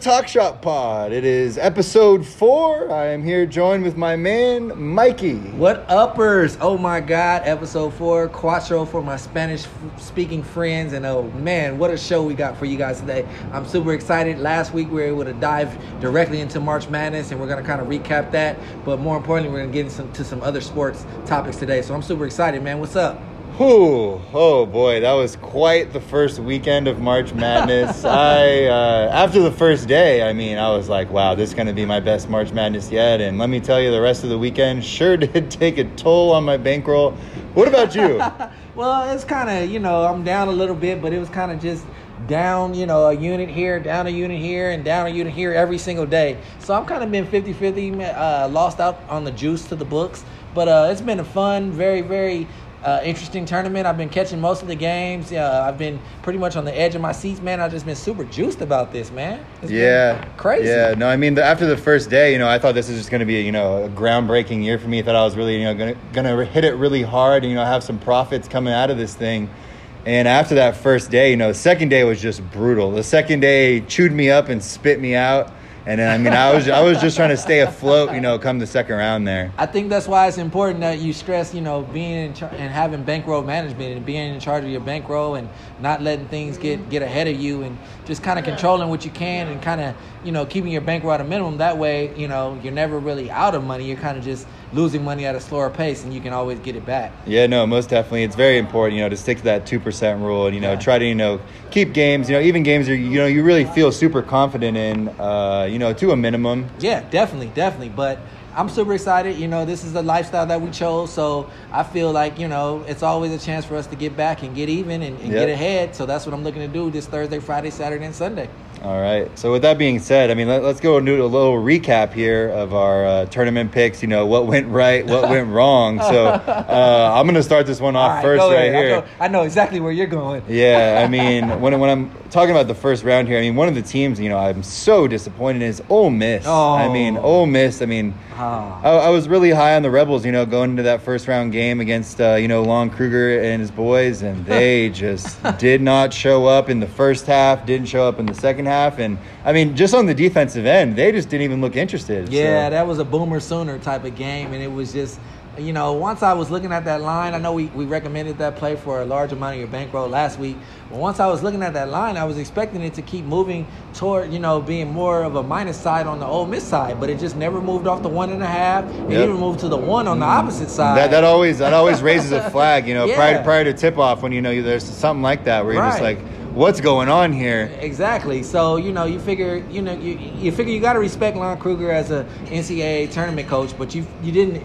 Talk Shop Pod. It is episode four. I am here joined with my man, Mikey. What uppers? Oh my God, episode four, Cuatro for my Spanish speaking friends. And oh man, what a show we got for you guys today. I'm super excited. Last week we were able to dive directly into March Madness and we're going to kind of recap that. But more importantly, we're going to get into some other sports topics today. So I'm super excited, man. What's up? Whew. Oh boy, that was quite the first weekend of March Madness. I uh, after the first day, I mean, I was like, wow, this is going to be my best March Madness yet. And let me tell you, the rest of the weekend sure did take a toll on my bankroll. What about you? well, it's kind of you know I'm down a little bit, but it was kind of just down, you know, a unit here, down a unit here, and down a unit here every single day. So I've kind of been 50 50, uh, lost out on the juice to the books. But uh, it's been a fun, very, very uh, interesting tournament. I've been catching most of the games. Yeah, I've been pretty much on the edge of my seats, man. I've just been super juiced about this, man. It's yeah, crazy. Yeah, no, I mean, the, after the first day, you know, I thought this was just going to be, you know, a groundbreaking year for me. I thought I was really, you know, gonna gonna hit it really hard, and you know, have some profits coming out of this thing. And after that first day, you know, the second day was just brutal. The second day chewed me up and spit me out. And then, I mean, I was I was just trying to stay afloat, you know, come the second round there. I think that's why it's important that you stress, you know, being in char- and having bankroll management and being in charge of your bankroll and not letting things get get ahead of you and just kind of controlling what you can and kind of, you know, keeping your bankroll at a minimum. That way, you know, you're never really out of money. You're kind of just losing money at a slower pace and you can always get it back. Yeah, no, most definitely. It's very important, you know, to stick to that 2% rule and, you know, yeah. try to, you know, keep games, you know, even games that, you know, you really feel super confident in, uh, you know, to a minimum. Yeah, definitely, definitely. But I'm super excited. You know, this is the lifestyle that we chose. So I feel like, you know, it's always a chance for us to get back and get even and, and yep. get ahead. So that's what I'm looking to do this Thursday, Friday, Saturday, and Sunday. All right. So with that being said, I mean, let, us go and do a little recap here of our uh, tournament picks. You know, what went right, what went wrong. So uh, I'm going to start this one off right, first right here. I know, I know, exactly where you're going. yeah. I mean, when, when I'm talking about the first round here, I mean, one of the teams, you know, I'm so disappointed is Ole Miss. Oh. I mean, Ole Miss, I mean, I, I, was really high on the Rebels, you know, going into that first round game against, uh, you know, Lon Kruger and his boys, and they just did not show up in the first half, didn't show up in the second half. And I mean, just on the defensive end, they just didn't even look interested. Yeah, so. that was a boomer sooner type of game, and it was just. You know, once I was looking at that line, I know we, we recommended that play for a large amount of your bankroll last week. But once I was looking at that line, I was expecting it to keep moving toward, you know, being more of a minus side on the Ole Miss side, but it just never moved off the one and a half. It yep. even moved to the one on the mm. opposite side. That, that always that always raises a flag, you know, yeah. prior prior to tip off when you know there's something like that where you're right. just like what's going on here? Exactly. So you know, you figure, you know, you, you figure you got to respect Lon Kruger as a NCAA tournament coach, but you you didn't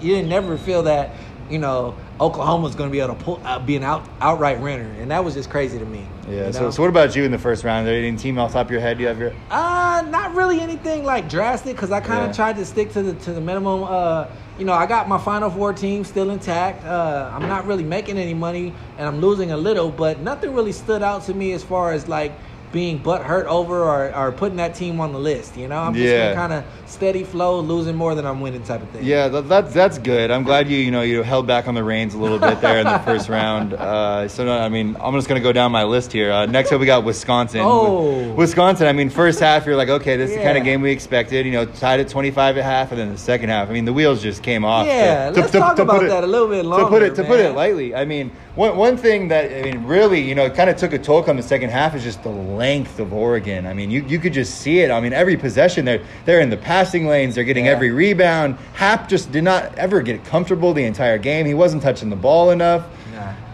you didn't never feel that you know Oklahoma's going to be able to pull, uh, be an out, outright winner, and that was just crazy to me. Yeah. So, so what about you in the first round? Are there any team off top of your head? Do you have your? Uh, not really anything like drastic because I kind of yeah. tried to stick to the to the minimum. Uh, you know, I got my Final Four team still intact. Uh, I'm not really making any money, and I'm losing a little, but nothing really stood out to me as far as like being butt hurt over or, or putting that team on the list. You know, I'm just yeah. kind of steady flow, losing more than I'm winning type of thing. Yeah, that, that's that's good. I'm glad you you know you held back on the reins a little bit there in the first round. Uh, so I mean, I'm just gonna go down my list here. Uh, next up, we got Wisconsin. Oh, Wisconsin. I mean, first half you're like, okay, this yeah. is the kind of game we expected. You know, tied at 25 at half, and then the second half, I mean, the wheels just came off. Yeah, to, let's to, talk to, about that a little bit longer. To put it to put it lightly, I mean, one one thing that I mean, really, you know, kind of took a toll on the second half is just the length of Oregon Oregon. I mean, you, you could just see it. I mean, every possession, they're, they're in the passing lanes, they're getting yeah. every rebound. Happ just did not ever get comfortable the entire game. He wasn't touching the ball enough.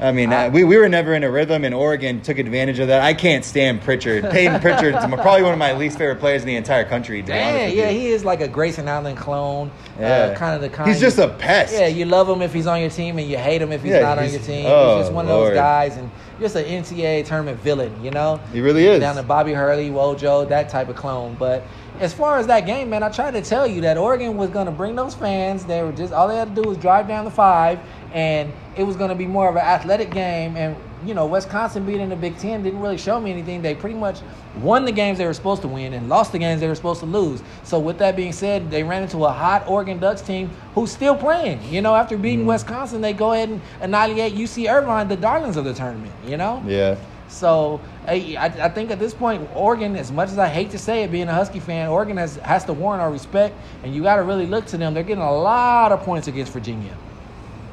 I mean, uh, we, we were never in a rhythm, and Oregon took advantage of that. I can't stand Pritchard. Payton Pritchard is probably one of my least favorite players in the entire country. yeah, yeah, he is like a Grayson Allen clone. Uh, yeah. Uh, kind of the kind. He's just a pest. Yeah, you love him if he's on your team, and you hate him if he's yeah, not he's, on your team. Oh, he's just one of those guys, and just an NCAA tournament villain. You know, he really is. Down to Bobby Hurley, Wojo, that type of clone, but as far as that game, man, I tried to tell you that Oregon was going to bring those fans. They were just all they had to do was drive down the five, and it was going to be more of an athletic game. And you know, Wisconsin beating the Big Ten didn't really show me anything. They pretty much won the games they were supposed to win and lost the games they were supposed to lose. So with that being said, they ran into a hot Oregon Ducks team who's still playing. You know, after beating mm-hmm. Wisconsin, they go ahead and annihilate UC Irvine, the darlings of the tournament. You know. Yeah. So I, I I think at this point, Oregon, as much as I hate to say it, being a Husky fan, Oregon has has to warrant our respect, and you got to really look to them. They're getting a lot of points against Virginia.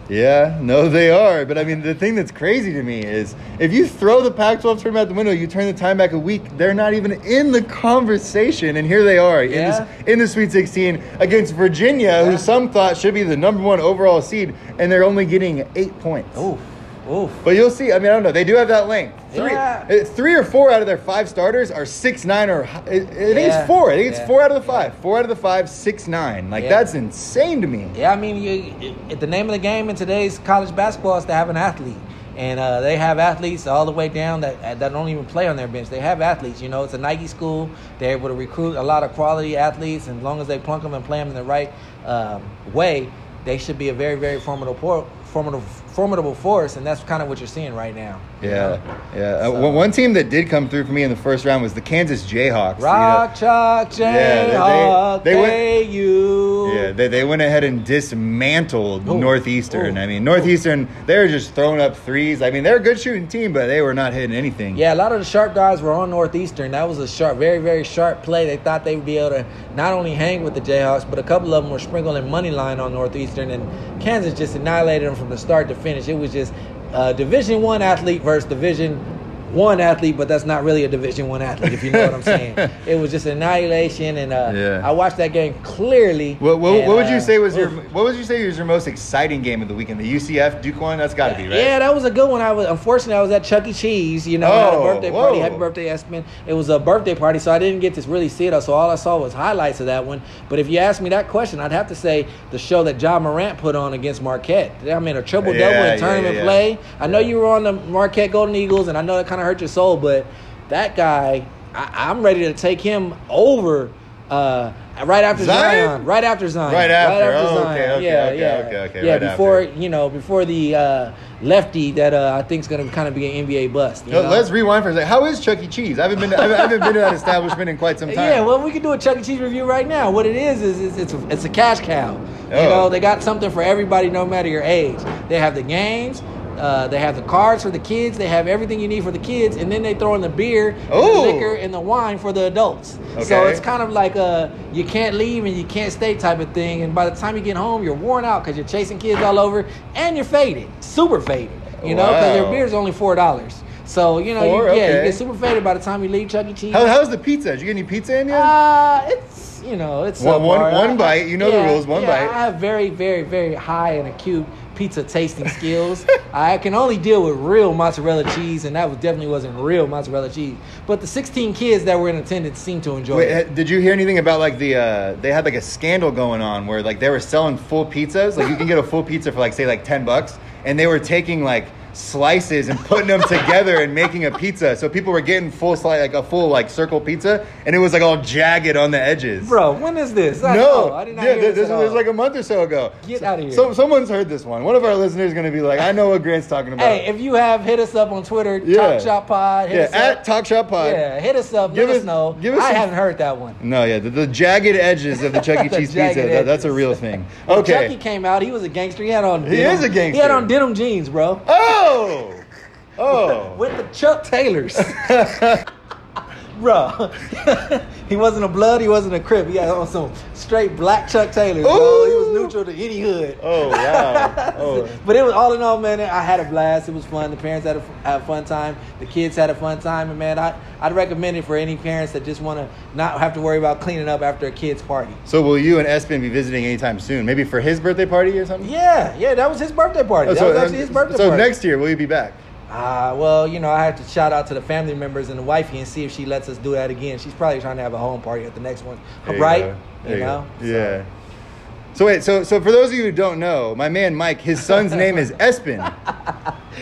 Yeah, no, they are. But I mean, the thing that's crazy to me is if you throw the Pac 12 tournament out the window, you turn the time back a week, they're not even in the conversation. And here they are Yeah. in, this, in the Sweet 16 against Virginia, Yeah. who some thought should be the number one overall seed, and they're only getting eight points. Oof. But you'll see. I mean, I don't know. They do have that length. Three, Yeah. uh, three or four out of their five starters are six nine or I think Yeah. it's four. I think it's Yeah. four out of the five. Four out of the five, six nine. Like that's insane to me. Yeah, I mean, you, it, the name of the game in today's college basketball is to have an athlete, and uh, they have athletes all the way down that that don't even play on their bench. They have athletes. You know, it's a Nike school. They're able to recruit a lot of quality athletes, and as long as they plunk them and play them in the right um, way, they should be a very, very formidable, formidable, formidable force. And that's kind of what you're seeing right now. you Yeah, know? yeah. Uh, So- one- one team that did come through for me in the first round was the Kansas Jayhawks. you know. Rock, chalk, Yeah, they- Jayhawk, they- they went- you. Yeah, they, they went ahead and dismantled Ooh, Northeastern. ooh, I mean, Northeastern, they were just throwing up threes. I mean, they're a good shooting team, but they were not hitting anything. Yeah, a lot of the sharp guys were on Northeastern. That was a sharp, very, very sharp play. They thought they would be able to not only hang with the Jayhawks, but a couple of them were sprinkling money line on Northeastern, and Kansas just annihilated them from the start to finish. It was just uh, Division One athlete versus Division One athlete, but that's not really a Division One athlete, if you know what I'm saying. It was just annihilation, and uh, Yeah. I watched that game clearly. What, what, and, what would you uh, say was your. What would you say was your most exciting game of the weekend? The UCF Duke one. That's got to be right. Yeah, that was a good one. I was unfortunately I was at Chuck E. Cheese. You know, had a Oh, birthday party. Happy birthday, Espen. It was a birthday party, so I didn't get to really see it. So all I saw was highlights of that one. But if you ask me that question, I'd have to say the show that Ja Morant put on against Marquette. I mean, a triple double Yeah, in tournament yeah. play. I know you were on the Marquette Golden Eagles, and I know that kind of hurt your soul, but that guy, I, I'm ready to take him over. Uh, right after Zion? Zion? right after Zion, Right after. Oh, okay, okay, yeah, okay, yeah, okay, okay, yeah. right before after. you know, before the uh, lefty that uh, I think is going to kind of be an NBA bust. You No, know? let's rewind for a second. How is Chuck E. Cheese? I haven't been. To, I haven't- I haven't been to that establishment in quite some time. Yeah, well, we can do a Chuck E. Cheese review right now. What it is is, is it's a, it's a cash cow. You Oh. know, they got something for everybody, no matter your age. They have the games. Uh, they have the cards for the kids. They have everything you need for the kids, and then they throw in the beer, and the liquor, and the wine for the adults. So it's kind of like a you can't leave and you can't stay type of thing. And by the time you get home, you're worn out because you're chasing kids all over, and you're faded, super faded. You know, because their Wow. beer is only four dollars. So you know, Four? you, yeah, you get super faded by the time you leave Chuck E. Cheese. How, how's the pizza? Did you get any pizza in yet? Uh, it's you know it's One- one- one bite, you know the rules, one yeah, bite. I have very very very high and acute pizza tasting skills. I can only deal with real mozzarella cheese, and that was definitely wasn't real mozzarella cheese. But the 16 kids that were in attendance seemed to enjoy Wait, it. uh, did you hear anything about like the? Uh, they had like a scandal going on where like they were selling full pizzas. Like you can get a full pizza for like say like ten bucks, and they were taking like slices and putting them together and making a pizza. So people were getting full slice like a full like circle pizza, and it was like all jagged on the edges. Bro, when is this? I, No, oh, I did not yeah, hear this, this, was like a month or so ago. Get outta here. So someone's heard this one. One of our listeners is gonna be like, I know what Grant's talking about. Hey, if you have, hit us up on Twitter, Yeah. Talk Shop Pod. Yeah, at. Talk Shop Pod. Yeah, hit us up. Give let us- us know. give us I some- haven't heard that one. No, yeah, the, the jagged edges of the Chuck E. Cheese pizza. That, that's a real thing. Okay. Chucky came out, he was a gangster. He had on. He is a gangster. He had on denim jeans, bro. Oh, Oh. oh. With the Chuck Taylors. bro. he wasn't a blood, he wasn't a crip. He had on some straight black Chuck Taylors, bro. He was neutral to any hood. Oh wow! Oh, But it was all in all, man. I had a blast. It was fun. The parents had a, had a fun time. The kids had a fun time. And man, I I'd recommend it for any parents that just want to not have to worry about cleaning up after a kid's party. so will you and Espen be visiting anytime soon? Maybe for his birthday party or something? Yeah, yeah, that was his birthday party. Oh, that so, was actually his birthday so party. next year will you be back? Uh, well, you know, I have to shout out to the family members and the wifey and see if she lets us do that again. She's probably trying to have a home party at the next one, There right? You, you know, go. Yeah. So wait, so so for those of you who don't know, my man Mike, his son's name is Espen.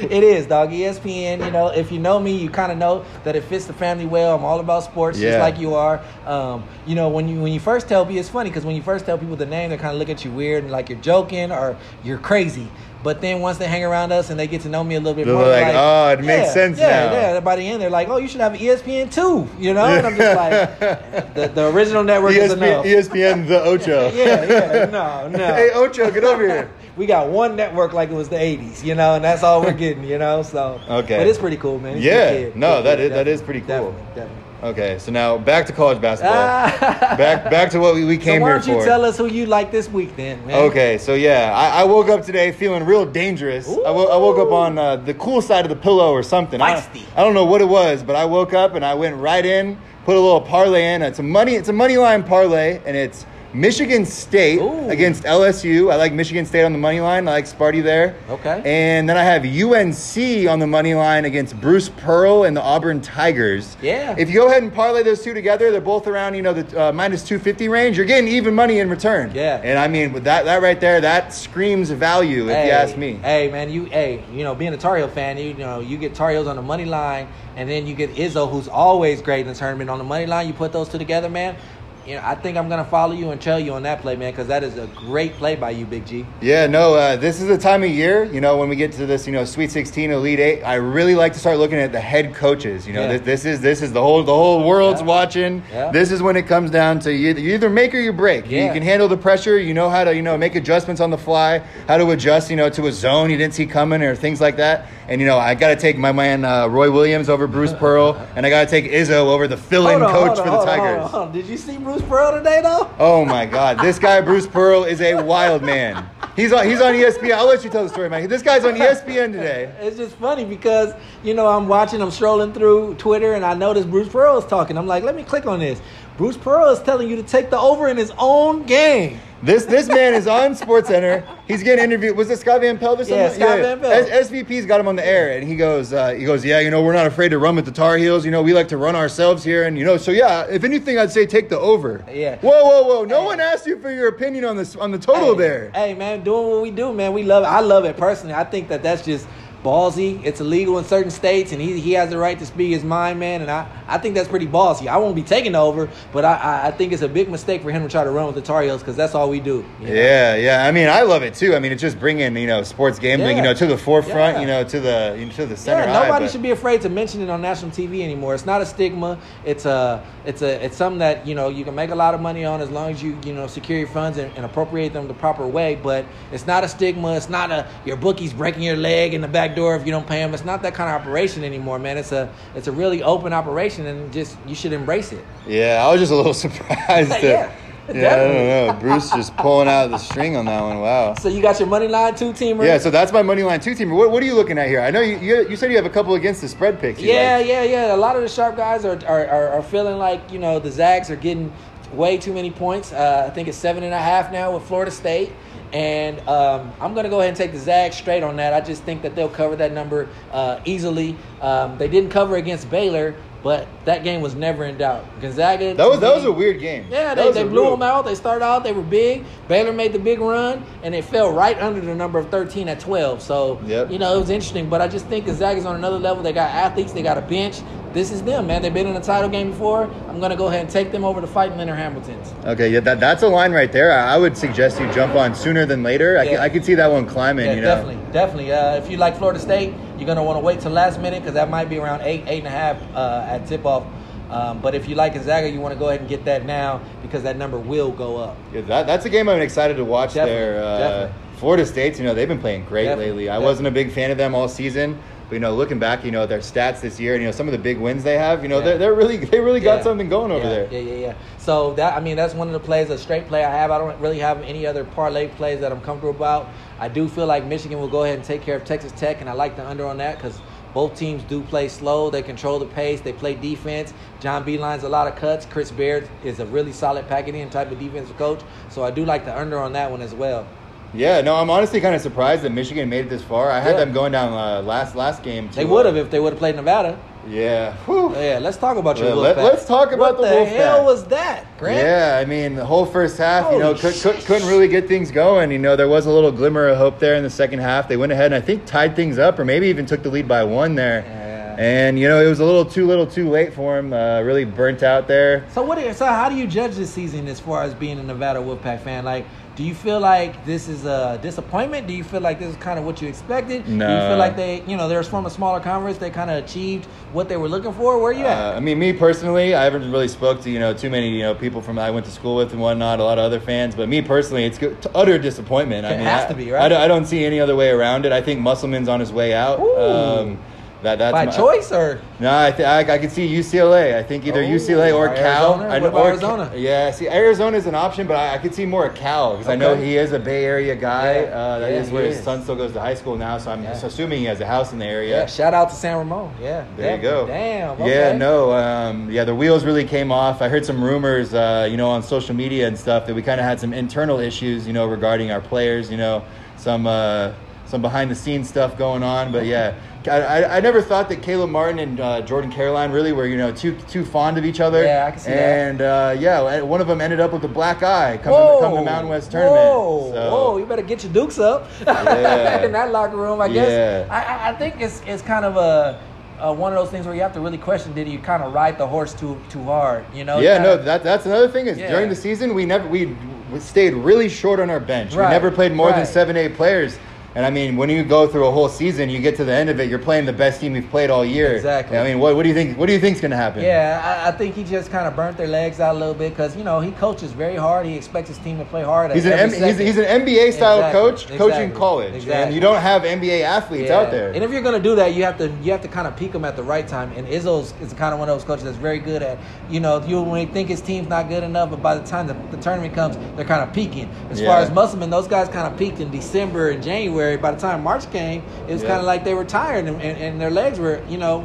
It is, dog. ESPN. You know, if you know me, you kind of know that it fits the family well. I'm all about sports, Yeah. just like you are. Um, you know, when you when you first tell people, it's funny because when you first tell people the name, they kind of look at you weird and like you're joking or you're crazy. But then once they hang around us and they get to know me a little bit They're more, like, "Oh, it makes sense yeah, now." Yeah, by the end, they're like, "Oh, you should have an ESPN too," you know. And I'm just like, the, the original network is ESPN, enough. ESPN the Ocho. yeah, yeah, no, no. hey Ocho, get over here. we got one network like it was the '80s, you know, and that's all we're getting, you know. So Okay. but it's pretty cool, man. A Yeah. No, that kid, is- that is pretty cool. Definitely, definitely. Okay, so now back to college basketball. Ah. back back to what we, we came So why here don't you for. tell us who you like this week then, man? Okay, so yeah, I, I woke up today feeling real dangerous. I wo- I woke up on uh, the cool side of the pillow or something. I. I don't know what it was, but I woke up and I went right in, put a little parlay in. It's a money, it's a money line parlay, and it's Michigan State Ooh. against LSU. I like Michigan State on the money line. I like Sparty there. Okay. And then I have UNC on the money line against Bruce Pearl and the Auburn Tigers. Yeah. If you go ahead and parlay those two together, they're both around you know the uh, minus two fifty range. You're getting even money in return. Yeah. And I mean, with that that right there, that screams value if Hey, you ask me. Hey man, you hey, you know, being a Tar Heel fan, you, you know, you get Tar Heels on the money line, and then you get Izzo, who's always great in the tournament on the money line. You put those two together, man. You know, I think I'm gonna follow you and trail you on that play, man, because that is a great play by you, Big G. Yeah, no, uh, this is the time of year, you know, when we get to this, you know, Sweet 16, Elite 8, I really like to start looking at the head coaches. You know, Yeah. this, this is this is the whole the whole world's Yeah. watching. Yeah. This is when it comes down to you, you either make or you break. You can handle the pressure, you know how to, you know, make adjustments on the fly, how to adjust, you know, to a zone you didn't see coming or things like that. And you know, I got to take my man uh, Roy Williams over Bruce Pearl, and I got to take Izzo over the fill-in on, coach on, for the Tigers. on. Did you see Bruce Pearl today though? Oh my God, this guy Bruce Pearl is a wild man. He's on he's on ESPN. I'll let you tell the story, man. This guy's on ESPN today. It's just funny because you know I'm watching, I'm strolling through Twitter, and I notice Bruce Pearl is talking. I'm like, let me click on this. Bruce Pearl is telling you to take the over in his own game. This this man is on Sports Center. He's getting interviewed. Was it Scott Van Pelt or something? Yeah, Scott Van Pelt. S- SVP's got him on the air, and he goes, uh, he goes, yeah, you know, we're not afraid to run with the Tar Heels. You know, we like to run ourselves here, and you know, so yeah, if anything, I'd say take the over. Yeah. Whoa, whoa, whoa! No Hey. one asked you for your opinion on this on the total hey, there. Hey man, doing what we do, man. We love it. I love it personally. I think that that's just ballsy. It's illegal in certain states, and he, he has the right to speak his mind, man. And I, I think that's pretty ballsy. I won't be taking over, but I, I, I think it's a big mistake for him to try to run with the Tar Heels because that's all we do. you know? Yeah, yeah. I mean, I love it too. I mean, it's just bringing you know sports gambling, Yeah. you know, to the forefront, Yeah. you know, to the you know, to the center. Yeah, eye, nobody but- should be afraid to mention it on national TV anymore. It's not a stigma. It's a, it's a, it's something that you know you can make a lot of money on as long as you, you know, secure your funds and, and appropriate them the proper way. But it's not a stigma. It's not a your bookie's breaking your leg in the back door if you don't pay them. It's not that kind of operation anymore, man. It's a, it's a really open operation, and just you should embrace it. Yeah, I was just a little surprised. That, Yeah, yeah, I don't know. Bruce just pulling out the string on that one. Wow. So you got your money line two teamer. Yeah, so that's my money line two teamer. What, what are you looking at here? I know you, you you said you have a couple against the spread picks. Yeah, like. yeah, yeah. A lot of the sharp guys are, are, are, are feeling like, you know, the Zags are getting way too many points. Uh, I think it's seven and a half now with Florida State. And um, I'm going to go ahead and take the Zags straight on that. I just think that they'll cover that number uh, easily. Um, they didn't cover against Baylor, but that game was never in doubt. Gonzaga. That was that was a weird game. yeah, they, they blew real- them out. They started out, they were big. Baylor made the big run, and it fell right under the number of 13 at 12. So, Yep. you know, it was interesting. But I just think Gonzaga's on another level. They got athletes, they got a bench. This is them, man. They've been in a title game before. I'm going to go ahead and take them over to fight Leonard Hamilton's. Okay, yeah, that, that's a line right there. I, I would suggest you jump on sooner than later. I, Yeah. can, I could see that one climbing. Yeah, you know, definitely, definitely. Uh, if you like Florida State, you're going to want to wait till last minute because that might be around eight, eight and a half uh, at tip off. Um, but if you like Gonzaga, you want to go ahead and get that now because that number will go up. Yeah, that, that's a game I'm excited to watch. Definitely, there, uh, definitely. Florida State's. You know, they've been playing great Definitely, lately. I definitely. wasn't a big fan of them all season. But you know, looking back, you know their stats this year, and you know some of the big wins they have. You know, Yeah. they're, they're really they really got Yeah. something going over yeah, there. Yeah, yeah, yeah. So that I mean that's one of the plays, a straight play I have. I don't really have any other parlay plays that I'm comfortable about. I do feel like Michigan will go ahead and take care of Texas Tech, and I like the under on that because both teams do play slow. They control the pace. They play defense. John Beilein's a lot of cuts. Chris Beard is a really solid packaging type of defensive coach. So I do like the under on that one as well. Yeah, no, I'm honestly kind of surprised that Michigan made it this far. I had Yeah. them going down uh, last last game. Too. They would uh, have if they would have played Nevada. Yeah. Whew. Yeah, let's talk about your Wolfpack. let- let's talk about what the the hell was that, Grant? Yeah, I mean the whole first half, you know, could, could, couldn't really get things going. You know, there was a little glimmer of hope there in the second half. They went ahead and I think tied things up, or maybe even took the lead by one there. Yeah. And you know, it was a little too little too late for him. Uh, really burnt out there. So what? So how do you judge this season as far as being a Nevada Wolfpack fan? Like, do you feel like this is a disappointment? Do you feel like this is kind of what you expected? No. Do you feel like they, you know, they're from a smaller conference, they kind of achieved what they were looking for? Where are you at? Uh, I mean, me personally, I haven't really spoke to you know too many you know people from I went to school with and whatnot. A lot of other fans, but me personally, it's good, utter disappointment. I It mean, has I, to be, right? I, I don't see any other way around it. I think Musselman's on his way out. That that's By my- choice or? No, I, th- I I could see UCLA. I think either Oh, UCLA or or Cal. Arizona? I about or Arizona? Yeah, see, Arizona's an option, but I, I could see more at Cal because I know he is a Bay Area guy. Yeah. Uh, that Yeah, is his is. son still goes to high school now, so I'm Yeah. just assuming he has a house in the area. Yeah. Shout out to San Ramon. Yeah. There you go. Damn. Yeah, no, um, yeah, the wheels really came off. I heard some rumors, uh, you know, on social media and stuff that we kind of had some internal issues, you know, regarding our players. You know, some uh, some behind the scenes stuff going on. But yeah, I, I, I never thought that Caleb Martin and uh, Jordan Caroline really were, you know, too too fond of each other. Yeah, I can see that. and, uh, yeah, one of them ended up with a black eye coming Whoa, come the Mountain West tournament. Whoa, So- whoa! You better get your dukes up Yeah. in that locker room. I guess. Yeah. I, I- think it's it's kind of a, a one of those things where you have to really question: Did you kind of ride the horse too too hard? You know? Yeah, no, kinda- that that's another thing is Yeah. during the season we never we, we stayed really short on our bench. Right, We never played more than seven, eight players. And I mean, when you go through a whole season, you get to the end of it, you're playing the best team we've played all year. Exactly. I mean, what, what do you think? What do you think's going to happen? Yeah, I, I think he just kind of burnt their legs out a little bit because you know he coaches very hard. He expects his team to play hard. He's an M- he's, he's an NBA style Exactly, coach coaching college, exactly, and you don't have NBA athletes Yeah. out there. And if you're gonna do that, you have to you have to kind of peak them at the right time. And Izzo's is kind of one of those coaches that's very good at you know you when he think his team's not good enough, but by the time the, the tournament comes, they're kind of peaking. As far as Musselman, those guys kind of peaked in December and January. By the time March came, it was Yeah. kind of like they were tired and, and, and their legs were you know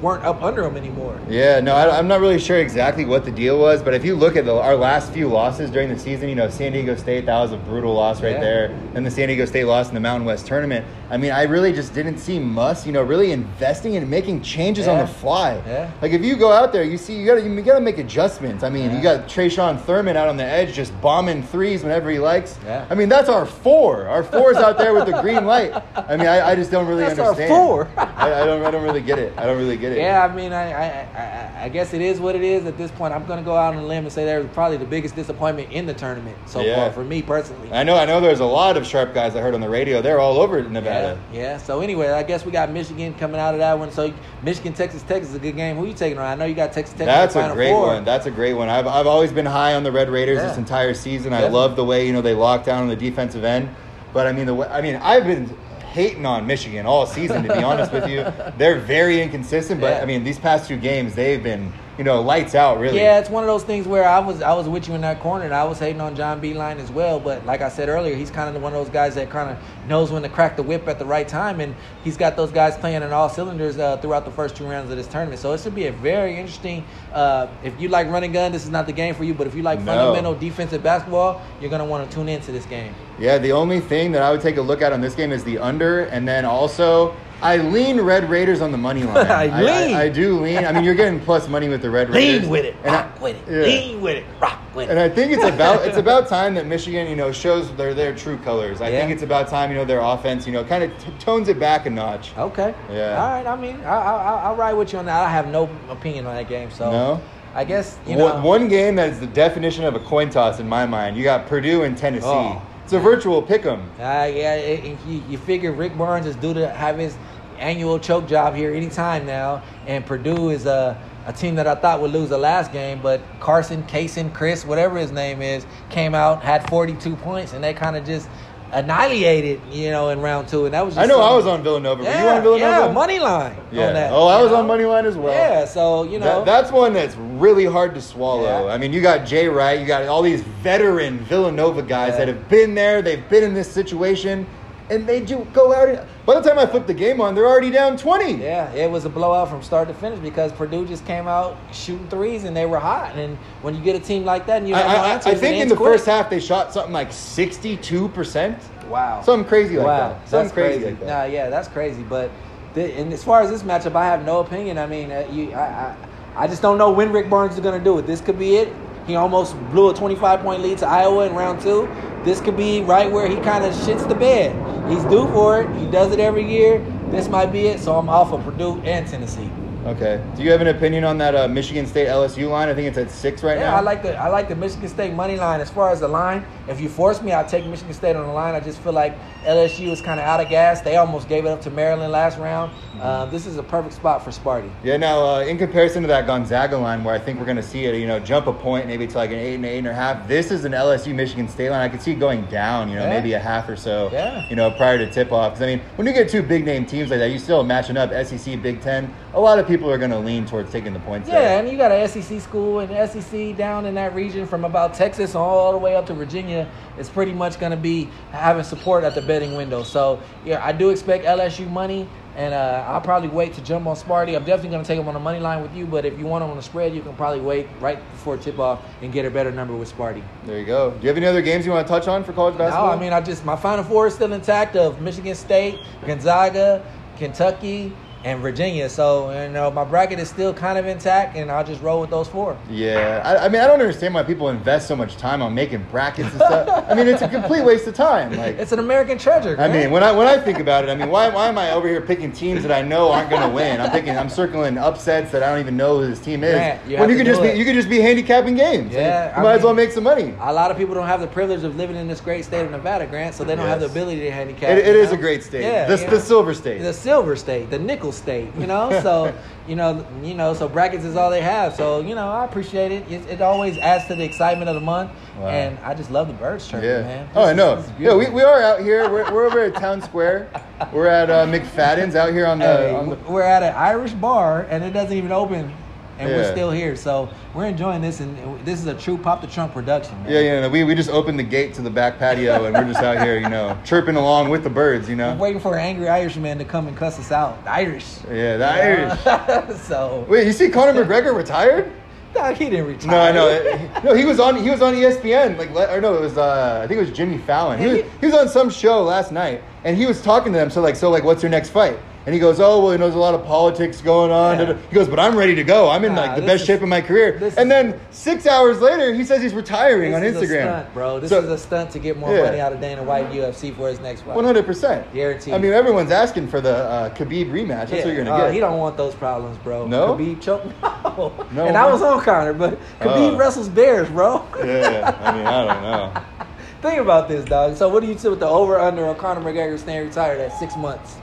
weren't up under them anymore. Yeah, no, I, I'm not really sure exactly what the deal was, but if you look at the, our last few losses during the season, you know, San Diego State, that was a brutal loss right Yeah. there. And the San Diego State loss in the Mountain West tournament. I mean, I really just didn't see Muss, you know, really investing and making changes on the fly. Yeah. Like if you go out there, you see, you gotta, you gotta make adjustments. I mean, Yeah. you got Tre'Shawn Thurman out on the edge, just bombing threes whenever he likes. Yeah. I mean, that's our four. Our four's out there with the green light. I mean, I, I just don't really That's our understand. four. I, I don't, I don't really get it. I don't really get it. Yeah, I mean, I, I, I, I guess it is what it is at this point. I'm going to go out on a limb and say they're probably the biggest disappointment in the tournament so Yeah. far for me personally. I know, I know. There's a lot of sharp guys I heard on the radio. They're all over Nevada. Yeah, yeah. So anyway, I guess we got Michigan coming out of that one. So Michigan, Texas, Texas is a good game. Who you taking on? I know you got Texas Tech. That's a great Four. one. That's a great one. I've, I've always been high on the Red Raiders Yeah. this entire season. I love the way you know they lock down on the defensive end. But I mean, the way, I mean, I've been hating on Michigan all season. To be honest with you, they're very inconsistent. But Yeah. I mean, these past two games, they've been you know lights out. Really. Yeah, it's one of those things where I was I was with you in that corner and I was hating on John Beilein as well. But like I said earlier, he's kind of one of those guys that kind of knows when to crack the whip at the right time, and he's got those guys playing in all cylinders uh, throughout the first two rounds of this tournament. So it should be a very interesting. Uh, if you like running gun, this is not the game for you. But if you like No. fundamental defensive basketball, you're gonna want to tune into this game. Yeah, the only thing that I would take a look at on this game is the under, and then also I lean Red Raiders on the money line. I lean. I, do lean. I mean, you're getting plus money with the Red Raiders. Lean with it, And I- rock with it, yeah. lean with it, rock with it. And. I think it's about it's about time that Michigan, you know, shows their their true colors. I Yeah. think it's about time, you know, their offense, you know, kind of t- tones it back a notch. Okay. Yeah. All right. I mean, I, I, I- I'll ride with you on that. I have no opinion on that game, so No? I guess you know. one, one game that is the definition of a coin toss in my mind. You got Purdue and Tennessee. Oh. It's a virtual pick 'em. Uh, yeah, it, it- you, you figure Rick Barnes is due to have his annual choke job here anytime now, and Purdue is a, a team that I thought would lose the last game, but Carson, Kaysen, Chris, whatever his name is, came out, had 42 points, and they kind of just annihilated, you know, in round two, and that was just I know I was on Villanova. Yeah, Were you on Villanova? yeah, money line Yeah. on that. oh, I was know? on money line as well. Yeah, so you know, That, that's one that's really hard to swallow. Yeah. I mean, you got Jay Wright, you got all these veteran Villanova guys Yeah. that have been there, they've been in this situation, and they do go out. And, by the time I flip the game on, they're already down 20. Yeah, it was a blowout from start to finish because Purdue just came out shooting threes and they were hot. And when you get a team like that and you I, have no I- I think in the quick. first half they shot something like 62%. wow, Something crazy like wow, that. Something that's crazy, crazy. like that. Nah, yeah, that's crazy. But the, and as far as this matchup, I have no opinion. I mean, uh, you, I, I, I just don't know when Rick Barnes is going to do it. This could be it. He almost blew a 25 point lead to Iowa in round two. This could be right where he kind of shits the bed. He's due for it. He does it every year. this might be it. So I'm off of Purdue and Tennessee. Okay. Do you have an opinion on that uh, Michigan State LSU line? I think it's at six right now. Yeah, now. I like the I like the Michigan State money line. As far as the line, if you force me, I'll take Michigan State on the line. I just feel like LSU is kind of out of gas. They almost gave it up to Maryland last round. Mm-hmm. Uh, this is a perfect spot for Sparty. Yeah. Now, uh, in comparison to that Gonzaga line, where I think we're going to see it, you know, jump a point, maybe to like an eight and eight and a half. This is an LSU Michigan State line. I could see it going down, you know, Yeah. maybe a half or so. Yeah. You know, prior to tip off. Because I mean, when you get two big name teams like that, you still matching up SEC, Big Ten. A lot of people are going to lean towards taking the points. Yeah, there. and you got an SEC school and SEC down in that region from about Texas all the way up to Virginia. It's pretty much going to be having support at the betting window. So yeah, I do expect LSU money, and uh, I'll probably wait to jump on Sparty. I'm definitely going to take them on the money line with you, but if you want them on the spread, you can probably wait right before tip off and get a better number with Sparty. There you go. Do you have any other games you want to touch on for college basketball? No, I mean I just my Final Four is still intact of Michigan State, Gonzaga, Kentucky, and Virginia. So you know my bracket is still kind of intact, and I'll just roll with those four. Yeah, I, I mean, I don't understand why people invest so much time on making brackets and stuff. I mean, it's a complete waste of time. Like, It's an American treasure. I man. mean, when I when I think about it, I mean, why why am I over here picking teams that I know aren't going to win? I'm picking, I'm circling upsets that I don't even know who this team is. Grant, you when you could just do be you could just be handicapping games. Yeah, you I might as well make some money. a lot of people don't have the privilege of living in this great state of Nevada, Grant, so they don't have the ability to handicap. It, it is know? a great state. Yeah, the, the know? silver state. the silver state, the nickel state. You know, so you know, you know, so brackets is all they have. So you know, I appreciate it. It, it always adds to the excitement of the month, Wow. and I just love the birds chirping, Yeah. man. Oh, I know. is- this is Yeah, we, we are out here. We're, we're over at Town Square. We're at uh, McFadden's out here on the. Hey, on the we're at an Irish bar and it doesn't even open, and we're still here. So we're enjoying this, and this is a true Pop the Trunk production. Man. yeah, yeah. No, we, we just opened the gate to the back patio and we're just out here, you know, chirping along with the birds, you We're know. waiting for an angry Irishman to come and cuss us out. The Irish. Yeah, the Irish. so Wait, you see Conor McGregor retired? no, he didn't retire. No, I know. No, he was on. He was on ESPN. Like, or no, it was. Uh, I think it was Jimmy Fallon. He was, he was on some show last night, and he was talking to them. So like, so like, what's your next fight? And he goes, oh well, you know, there's a lot of politics going on. Yeah. He goes, but I'm ready to go. I'm in like the best is- shape of my career. And then six hours later, he says he's retiring This on is a Instagram. stunt, bro. This So- is a stunt to get more Yeah. money out of Dana White UFC for his next fight. One hundred percent. Guaranteed. I mean, everyone's asking for the uh, Khabib rematch. That's what you're Uh, gonna get. He don't want those problems, bro. No? Khabib choke. No. No, and I was on Conor, but Khabib Oh. wrestles bears, bro. yeah. I mean, I don't know. Think about this, dog. So what do you say with the over under on Conor McGregor staying retired at six months?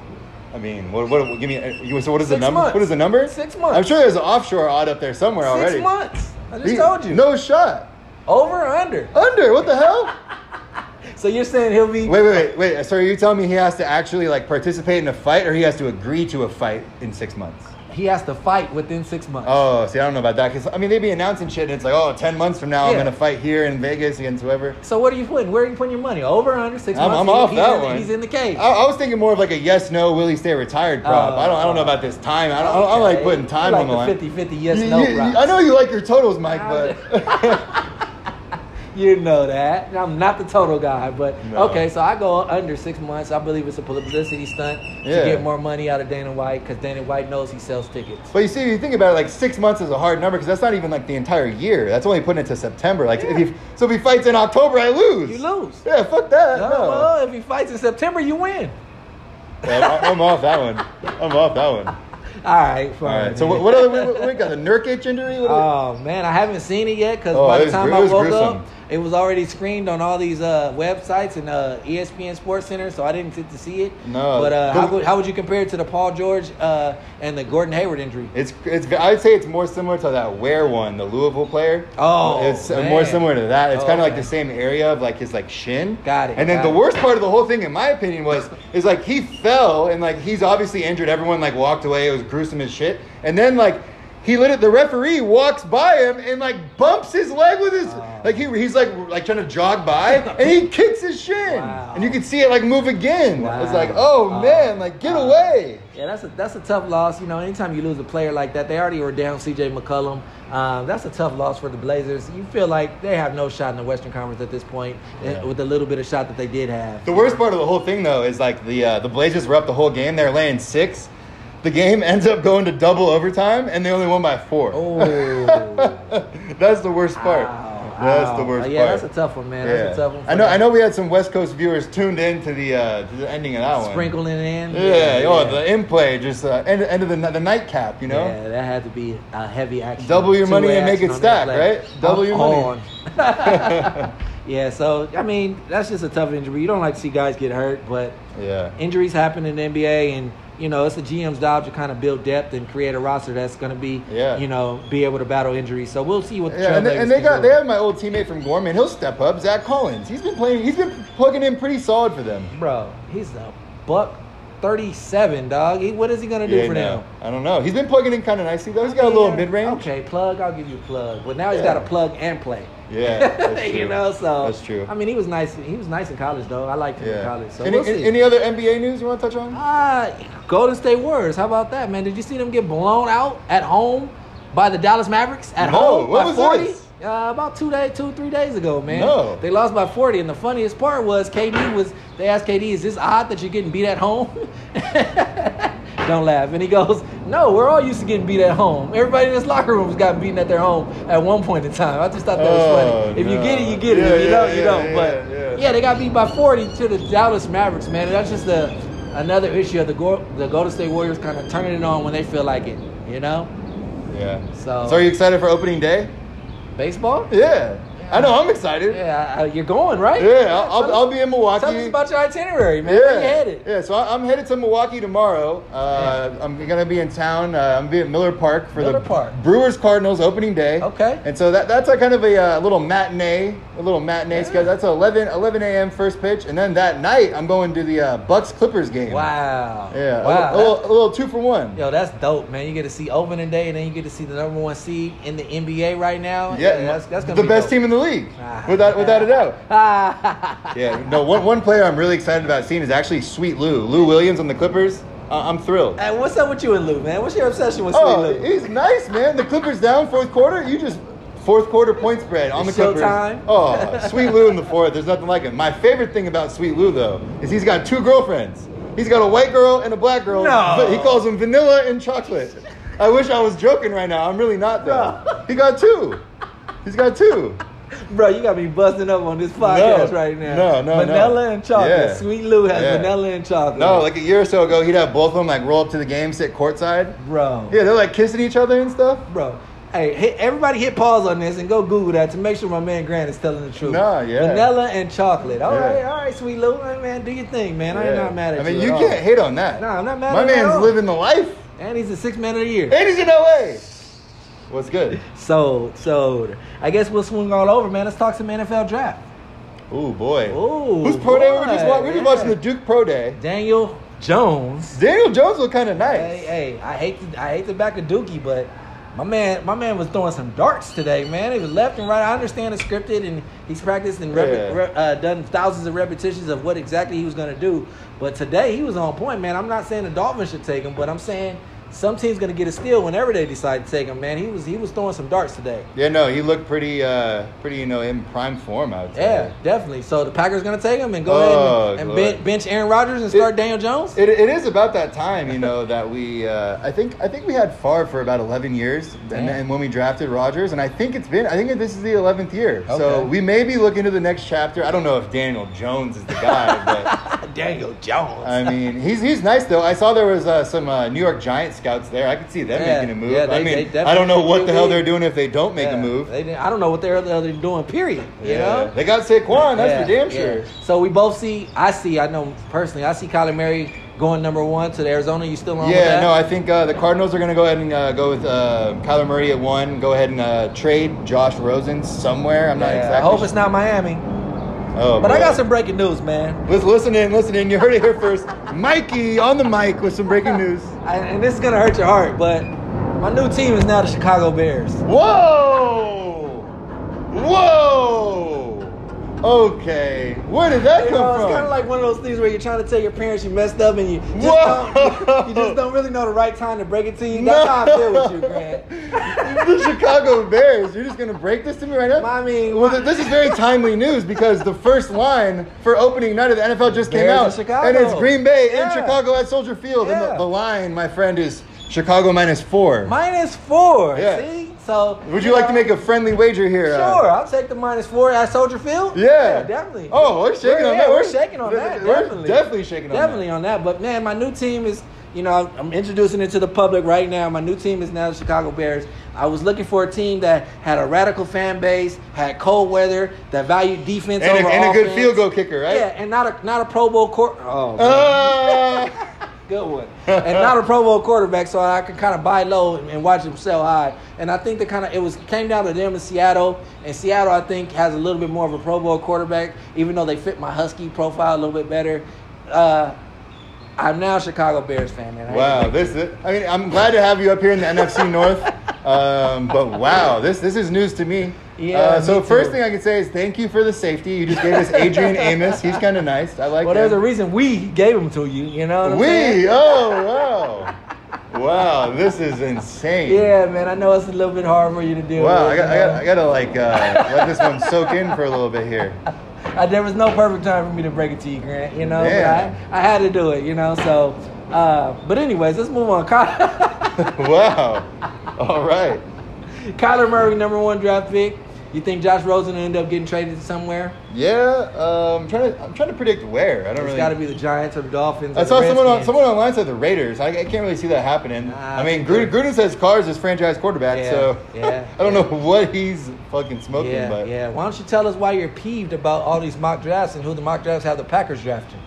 I mean, what? What? Give me. uh, So what is the number? months. What is the number? Six months. I'm sure there's an offshore odd up there somewhere already. Six months. I just He- told you. No shot. Over or under? Under. What the hell? So you're saying he'll be Wait, wait, wait, wait. So are you telling me he has to actually like participate in a fight, or he has to agree to a fight in six months? He has to fight within six months. Oh, see, I don't know about that because I mean they'd be announcing shit, and it's like, oh, 10 months from now I'm Yeah. gonna fight here in Vegas against whoever. So what are you putting? Where are you putting your money? Over or under six I'm, months? I'm He- off he's that in, one. He's in the cage. I, I was thinking more of like a yes, no, will he stay retired prop. Oh, I don't, I don't know about this time. I don't, I don't, I don't like putting time you on the line. 50-50 yes You- no you- you- I know you like your totals, Mike, but You know that. I'm not the total guy, but No. okay, so I go under six months. I believe it's a publicity stunt Yeah. to get more money out of Dana White because Dana White knows he sells tickets. But you see, you think about it, like six months is a hard number because that's not even like the entire year. That's only putting it to September. Like if he, so if he fights in October, I lose. You lose. Yeah, fuck that. No, No. well, if he fights in September, you win. Yeah, I'm off that one. I'm off that one. All right, fine. right. So what, what other? What we got the Nurkic injury? Oh man, I haven't seen it yet because Oh, by the time I woke gruesome. up, it was already screened on all these uh, websites and uh, ESPN Sports Center, so I didn't get to see it. No. but uh, how, would, how would you compare it to the Paul George uh, and the Gordon Hayward injury? It's it's. I'd say it's more similar to that Ware one, the Louisville player. Oh, it's uh, man. more similar to that. It's Oh, kind of like the same area of like his like shin. Got it, And then the it. worst part of the whole thing, in my opinion, was is like he fell and like he's obviously injured. Everyone like walked away. It was gruesome as shit. And then like. He lit it. The referee walks by him and like bumps his leg with his like he he's like like trying to jog by and he kicks his shin Wow. and you can see it like move again. Wow. It's like oh man, like get away. Yeah, that's a that's a tough loss. You know, anytime you lose a player like that, they already were down C.J. McCollum. Um, that's a tough loss for the Blazers. You feel like they have no shot in the Western Conference at this point, eh, Yeah. with the little bit of shot that they did have. The worst part of the whole thing, though, is like the uh, the Blazers were up the whole game. They're laying six. The game ends up going to double overtime, and they only won by four. Oh. That's the worst part. That's the worst Yeah, part. that's a tough one, man. Yeah. That's a tough one. I know. I know. We had some West Coast viewers tuned in to the uh, to the ending of that one. Sprinkling in. Yeah. Oh, the in play, just uh, end, end of the the nightcap. You know. Yeah, that had to be a heavy action. Double your money and make it stack, right? Double your money. on. yeah, so I mean, that's just a tough injury. You don't like to see guys get hurt, but Yeah. injuries happen in the NBA, and you know it's the GM's job to kind of build depth and create a roster that's going to be, Yeah. you know, be able to battle injuries. So we'll see what the Yeah, and they, and they got they have my old teammate from Gorman. He'll step up. Zach Collins. He's been playing. He's been plugging in pretty solid for them. bro. He's a buck thirty-seven, dog. He, what is he going to do Yeah, for no, them? I don't know. He's been plugging in kind of nicely though. He's got a little mid range. Okay, plug. I'll give you a plug. But now he's got to plug and play. Yeah, you know, so That's true. I mean, he was nice. He was nice in college, though. I liked him in college. So any, we'll any other NBA news you want to touch on? Ah, Golden State Warriors. How about that, man? Did you see them get blown out at home by the Dallas Mavericks at No, home by was forty? this? Uh, about two days, two three days ago, man. No. they lost by forty, and the funniest part was KD was. They asked KD, "Is this odd that you're getting beat at home?" Don't laugh. And he goes, "No, we're all used to getting beat at home. Everybody in this locker room has gotten beaten at their home at one point in time. I just thought that was Oh, funny. If you get it, you get it. Yeah, if you yeah, don't, you yeah, don't. yeah, but yeah. yeah, they got beat by 40 to the Dallas Mavericks, man. And that's just a, another issue of the Go- the Golden State Warriors kind of turning it on when they feel like it. You know, Yeah. So- so are you excited for opening day? Baseball. Yeah. I know. I'm excited. Yeah, uh, you're going right. Yeah, I'll, I'll, tell be in Tell Milwaukee. us about your itinerary, man. yeah, Where you headed? yeah. So I- I'm headed to Milwaukee tomorrow. Uh, I'm gonna be in town. Uh, I'm gonna be at Miller Park for Miller the Park. Brewers Cardinals opening day. Okay. And so that that's a kind of a uh, little matinee, a little matinee Yeah. schedule. That's 11 11 a.m. first pitch, and then that night I'm going to the uh, Bucks Clippers game. Wow. Yeah. a- Wow. A, little, a little two for one. Yo, that's dope, man. You get to see opening day, and then you get to see the number one seed in the NBA right now. Yeah, that's, that's gonna the be best dope. team in the league, Ah. without without a doubt. Ah. Yeah, no. One, one player I'm really excited about seeing is actually Sweet Lou. Lou Williams on the Clippers. Uh, I'm thrilled. Hey, what's up with you and Lou, man? What's your obsession with Sweet Oh, Lou? he's nice, man. The Clippers down fourth quarter. You just fourth quarter point spread on the Clippers. showtime. Oh, Sweet Lou in the fourth. There's nothing like him. My favorite thing about Sweet Lou though is he's got two girlfriends. He's got a white girl and a black girl. No. But he calls them vanilla and chocolate. I wish I was joking right now. I'm really not though. No. He got two. He's got two. Bro, you got me busting up on this podcast No. right now. No, no, no. Vanilla and chocolate. Yeah. Sweet Lou has Yeah. vanilla and chocolate. No, like a year or so ago, he'd have both of them like roll up to the game, sit courtside. bro. Yeah, they're like kissing each other and stuff. Bro. Hey, hit, everybody hit pause on this and go Google that to make sure my man Grant is telling the truth. Nah, yeah. Vanilla and chocolate. All Yeah. right, all right, sweet Lou. Hey, man, do your thing, man. I ain't not mad at you. I mean, you. you can't all. hate on that. Nah, I'm not mad My at him at man's living the life, And he's a six man of the year. and he's in LA. What's good? Sold, sold. I guess we'll swing all over, man. Let's talk some NFL draft. Ooh boy. Ooh, Who's pro day? We We're just, boy, wa- we're just watching the Duke pro day. Daniel Jones. Daniel Jones look kind of nice. Hey, hey, I hate to I hate to back a Dookie, but my man, my man was throwing some darts today, man. It was left and right. I understand it's scripted and he's practiced and rep- Yeah. re- uh, done thousands of repetitions of what exactly he was going to do. But today he was on point, man. I'm not saying the Dolphins should take him, but I'm saying some team's going to get a steal whenever they decide to take him, man. He was he was throwing some darts today. Yeah, no, he looked pretty, uh, pretty, you know, in prime form. I would say. Yeah, definitely. So the Packers going to take him and go Oh, ahead and, and Lord. ben- bench Aaron Rodgers and start Daniel Jones. It, it is about that time, you know, that we. Uh, I think I think we had Favre for about eleven years, and, and when we drafted Rodgers, and I think it's been. I think this is the eleventh year, so we may be looking to the next chapter. I don't know if Daniel Jones is the guy, but Daniel Jones. I mean, he's he's nice though. I saw there was uh, some uh, New York Giant scouts there. I could see them Yeah, making a move. yeah, they- I mean, I don't know what the hell they're doing if they don't make Yeah, a move. They I don't know what they're, they're doing. Period. You know. they got Saquon. That's Yeah, for damn yeah. sure. So we both see. I see. I know personally. I see Kyler Murray going number one to the Arizona. You still on Yeah, no, I think uh, the Cardinals are going to go ahead and uh, go with uh, Kyler Murray at one. Go ahead and uh, trade Josh Rosen somewhere. I'm not exactly. I hope sure. it's not Miami. Oh, But I got some breaking news, man. Listen, listen in, listen in. You heard it here first. Mikey on the mic with some breaking news. I, and this is gonna hurt your heart, but my new team is now the Chicago Bears. Whoa! Whoa! Okay, where did that You come know, it's kind of like one of those things where you're trying to tell your parents you messed up and you just, don't, you just don't really know the right time to break it to you. That's how I feel with you, Grant. the Chicago Bears. You're just gonna break this to me right now? I mean, Well, th- this is very timely news because the first line for opening night of the NFL just came Bears in out, Chicago. and it's Green Bay in Chicago at Soldier Field, and the, the line, my friend, is Chicago minus four. Minus four. Yeah. See, So Would you like to make a friendly wager here? uh, Sure, I'll take the minus four at Soldier Field. Yeah. definitely. Oh, we're shaking We're- on yeah, that. We're shaking on we're- that. Definitely. definitely shaking on that. Definitely that. on that. But man, my new team is, you know, I'm introducing it to the public right now. My new team is now the Chicago Bears. I was looking for a team that had a radical fan base, had cold weather, that valued defense And, over a, and a good field goal kicker, right? Yeah, and not a not a Pro Bowl court. Oh, man. Uh, good one. and not a Pro Bowl quarterback, so I could kind of buy low and, watch him sell high. And I think the kind of it was came down to them in Seattle. And Seattle, I think, has a little bit more of a Pro Bowl quarterback, even though they fit my Husky profile a little bit better. Uh, I'm now a Chicago Bears fan, man. I wow, this is, I mean, I'm glad to have you up here in the NFC North. Um, but wow, this this is news to me. Yeah, Uh, so first too. thing I can say is thank you for the safety. You just gave us Adrian Amos. He's kind of nice. I like Well, that. there's a reason we gave him to you. You know we. Oh wow. Wow, this is insane. Yeah, man. I know it's a little bit hard for you to deal Wow, with. I got, I, got, I gotta like uh, let this one soak in for a little bit here. Uh, there was no perfect time for me to break it to you, Grant. You know, Yeah. I, I had to do it. You know, so. Uh, but anyways, let's move on. Wow. All right. Kyler Murray, number one draft pick. You think Josh Rosen will end up getting traded somewhere? Yeah, um, I'm trying to I'm trying to predict where. I don't It's really. It's got to be the Giants or the Dolphins. I saw someone on someone online said the Raiders. I, I can't really see that happening. Nah, I mean, Gruden, Gruden says Carr's his franchise quarterback, Yeah, so yeah, I don't yeah. know what he's fucking smoking. Yeah, but yeah. Why don't you tell us why you're peeved about all these mock drafts and who the mock drafts have the Packers drafting?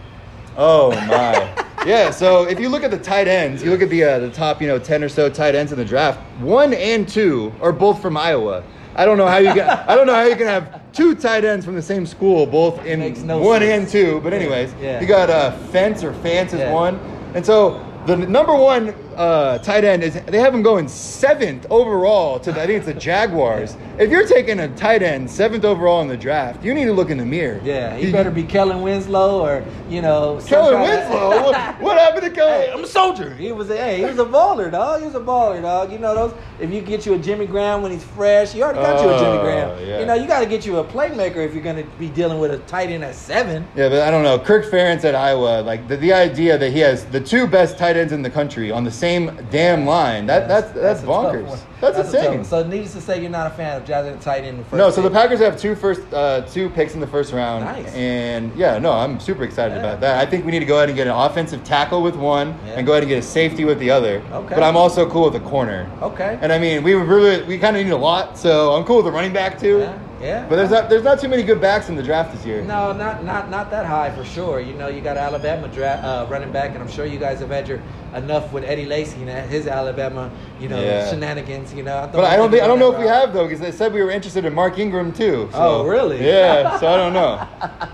oh my, yeah. So if you look at the tight ends, you look at the uh, the top, you know, ten or so tight ends in the draft. One and two are both from Iowa. I don't know how you can. I don't know how you can have two tight ends from the same school, both in no one sense. and two. But anyways, yeah. you got uh, Fence or Fance is Yeah. one, and so the number one uh, tight end is they have him going seventh overall to the, I think it's the Jaguars. If you're taking a tight end seventh overall in the draft, you need to look in the mirror. Yeah, he better be Kellen Winslow or you know. Kellen Winslow. what, what happened to Kellen? Hey, I'm a soldier. He was a hey, he was a baller, dog. He was a baller, dog. You know those. If you get you a Jimmy Graham when he's fresh, you already got you a Jimmy Oh, Graham. yeah. You know you got to get you a playmaker if you're gonna be dealing with a tight end at seven. Yeah, but I don't know. Kirk Ferentz at Iowa, like the, the idea that he has the two best tight ends in the country on the same damn line, that that's that's, tough bonkers. one. That's, insane. So needless to say, you're not a fan of drafting a tight end the first. no, so the. Packers have two first uh, two picks in the first round, Nice. and yeah, no, I'm super excited Yeah. about that. I think we need to go ahead and get an offensive tackle with one, Yeah. and go ahead and get a safety with the other. Okay. But I'm also cool with a corner. Okay. And I mean, we really we kind of need a lot, so I'm cool with a running back too. Yeah. Yeah. But there's not there's not too many good backs in the draft this year. No, not not not that high for sure. You know, you got Alabama draft uh, running back, and I'm sure you guys have had your enough with Eddie Lacy and his Alabama, you know, Yeah. shenanigans. You know, But I don't think I don't know if we have. have though, because they said we were interested in Mark Ingram too. So, Oh, really? Yeah. So I don't know.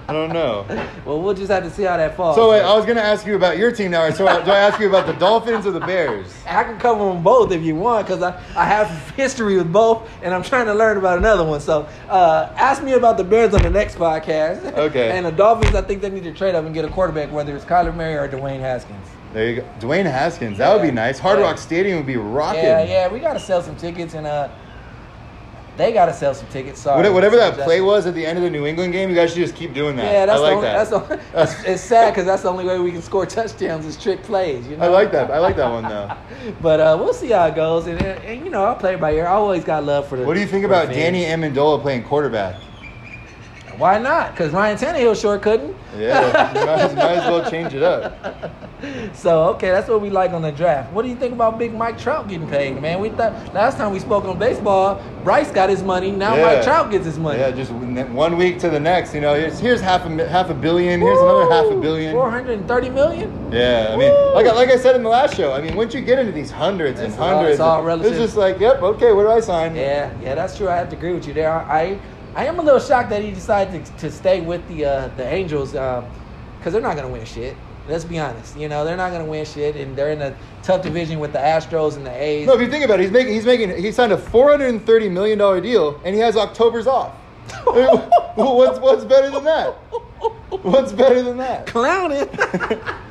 I don't know. Well, we'll just have to see how that falls. So wait, I was gonna ask you about your team now. So do I ask you about the Dolphins or the Bears? I can cover them both if you want, because I, I have history with both, and I'm trying to learn about another one. So uh, ask me about the Bears on the next podcast. Okay. and the Dolphins, I think they need to trade up and get a quarterback, whether it's Kyler Murray or Dwayne Haskins. There you go, Dwayne Haskins. That would be nice. Hard Yeah. Rock Stadium would be rocking. Yeah, yeah, we got to sell some tickets, and uh, they got to sell some tickets. Sorry, Whatever, that play was at the end of the New England game, you guys should just keep doing that. Yeah, that's I like the only, that. That's the, it's, it's sad because that's the only way we can score touchdowns is trick plays. You know? I like that. I like that one though. But uh, we'll see how it goes, and, and, you know I'll play it by ear. I always got love for the. What do you think about. Danny Amendola playing quarterback? Why not? Because Ryan Tannehill sure couldn't. Yeah, might, might as well change it up. So okay, that's what we like on the draft. What do you think about Big Mike Trout getting paid, man? We thought last time we spoke on baseball, Bryce got his money. Now Yeah. Mike Trout gets his money. Yeah, just one week to the next. You know, here's, here's half a half a billion. Here's another half a billion. Four hundred and thirty million. Yeah, I mean, Woo! like I, like I said in the last show, I mean, once you get into these hundreds and It's all- hundreds, it's all relative. it's just like, yep, okay, where do I sign? Yeah, yeah, that's true. I have to agree with you there. I I am a little shocked that he decided to, to stay with the uh, the Angels because they're not gonna win shit. Let's be honest. You know, they're not gonna win shit, and they're in a tough division with the Astros and the A's. No, if you think about it, he's making he's making he signed a four hundred and thirty million dollar deal, and he has October's off. what's what's better than that? What's better than that? Clowning.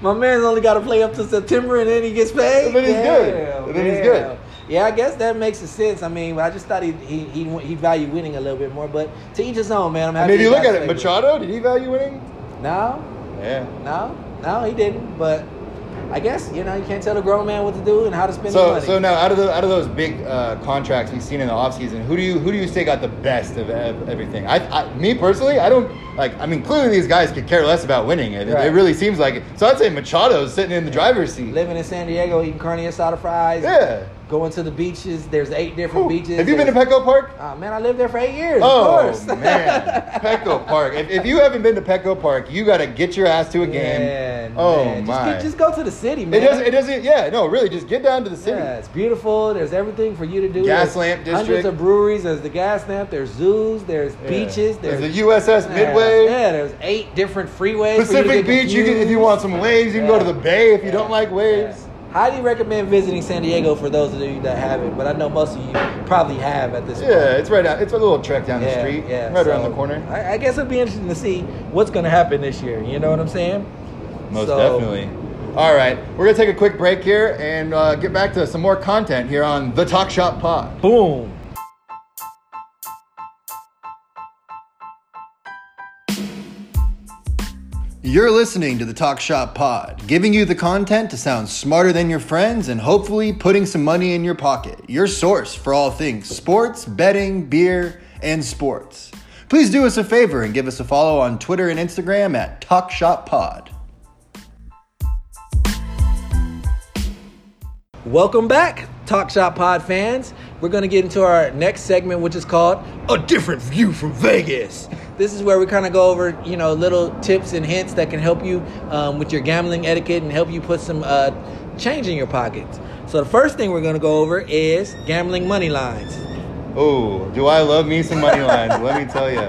My man's only got to play up to September, and then he gets paid. And then he's good. Damn, And then he's good. Yeah, I guess that makes a sense. I mean, I just thought he he he, he valued winning a little bit more, but to each his own, man. I'm I mean, if you look at it. Machado, did he value winning? No, Yeah. no, no, he didn't. But I guess you know you can't tell a grown man what to do and how to spend his So, money. so now out of the out of those big uh, contracts we've seen in the offseason, who do you who do you say got the best of everything? I, I me personally, I don't like. I mean, clearly these guys could care less about winning. It, Right. it really seems like it. So I'd say Machado's sitting in the driver's seat. living in San Diego, eating carne asada fries. Yeah. Going to the beaches. There's eight different Ooh. beaches. Have you been to Petco Park? Oh, man, I lived there for eight years. Oh of course. man, Petco Park. If, if you haven't been to Petco Park, you got to get your ass to a game. Man, oh man. Just my! get- Just, go to the city, man. it doesn't. It doesn't. Yeah, no, really. Just get down to the city. Yeah, it's beautiful. There's everything for you to do. Gas There's lamp Hundreds of breweries. There's the Gaslamp. There's zoos. There's Yeah. beaches. There's There's, the USS Midway. Yeah, there's eight different freeways. for you to Pacific get Beach. You can, if you want some waves, you can go to the bay. If you don't like waves. Yeah. Highly recommend visiting San Diego for those of you that haven't, but I know most of you probably have at this point. Yeah, it's right out. It's a little trek down the Yeah, street, yeah, right around the corner. I, I guess it'll be interesting to see what's going to happen this year. You know what I'm saying? Most So- definitely. All right, we're gonna take a quick break here and uh, get back to some more content here on the Talk Shop Pod. Boom. You're listening to the Talk Shop Pod, giving you the content to sound smarter than your friends and hopefully putting some money in your pocket. Your source for all things sports, betting, beer, and sports. Please do us a favor and give us a follow on Twitter and Instagram at Talk Shop Pod. Welcome back, Talk Shop Pod fans. We're going to get into our next segment, which is called A Different View from Vegas. This is where we kind of go over, you know, little tips and hints that can help you um, with your gambling etiquette and help you put some uh, change in your pockets. So the first thing we're going to go over is gambling money lines. Oh, do I love me some money lines? Let me tell you.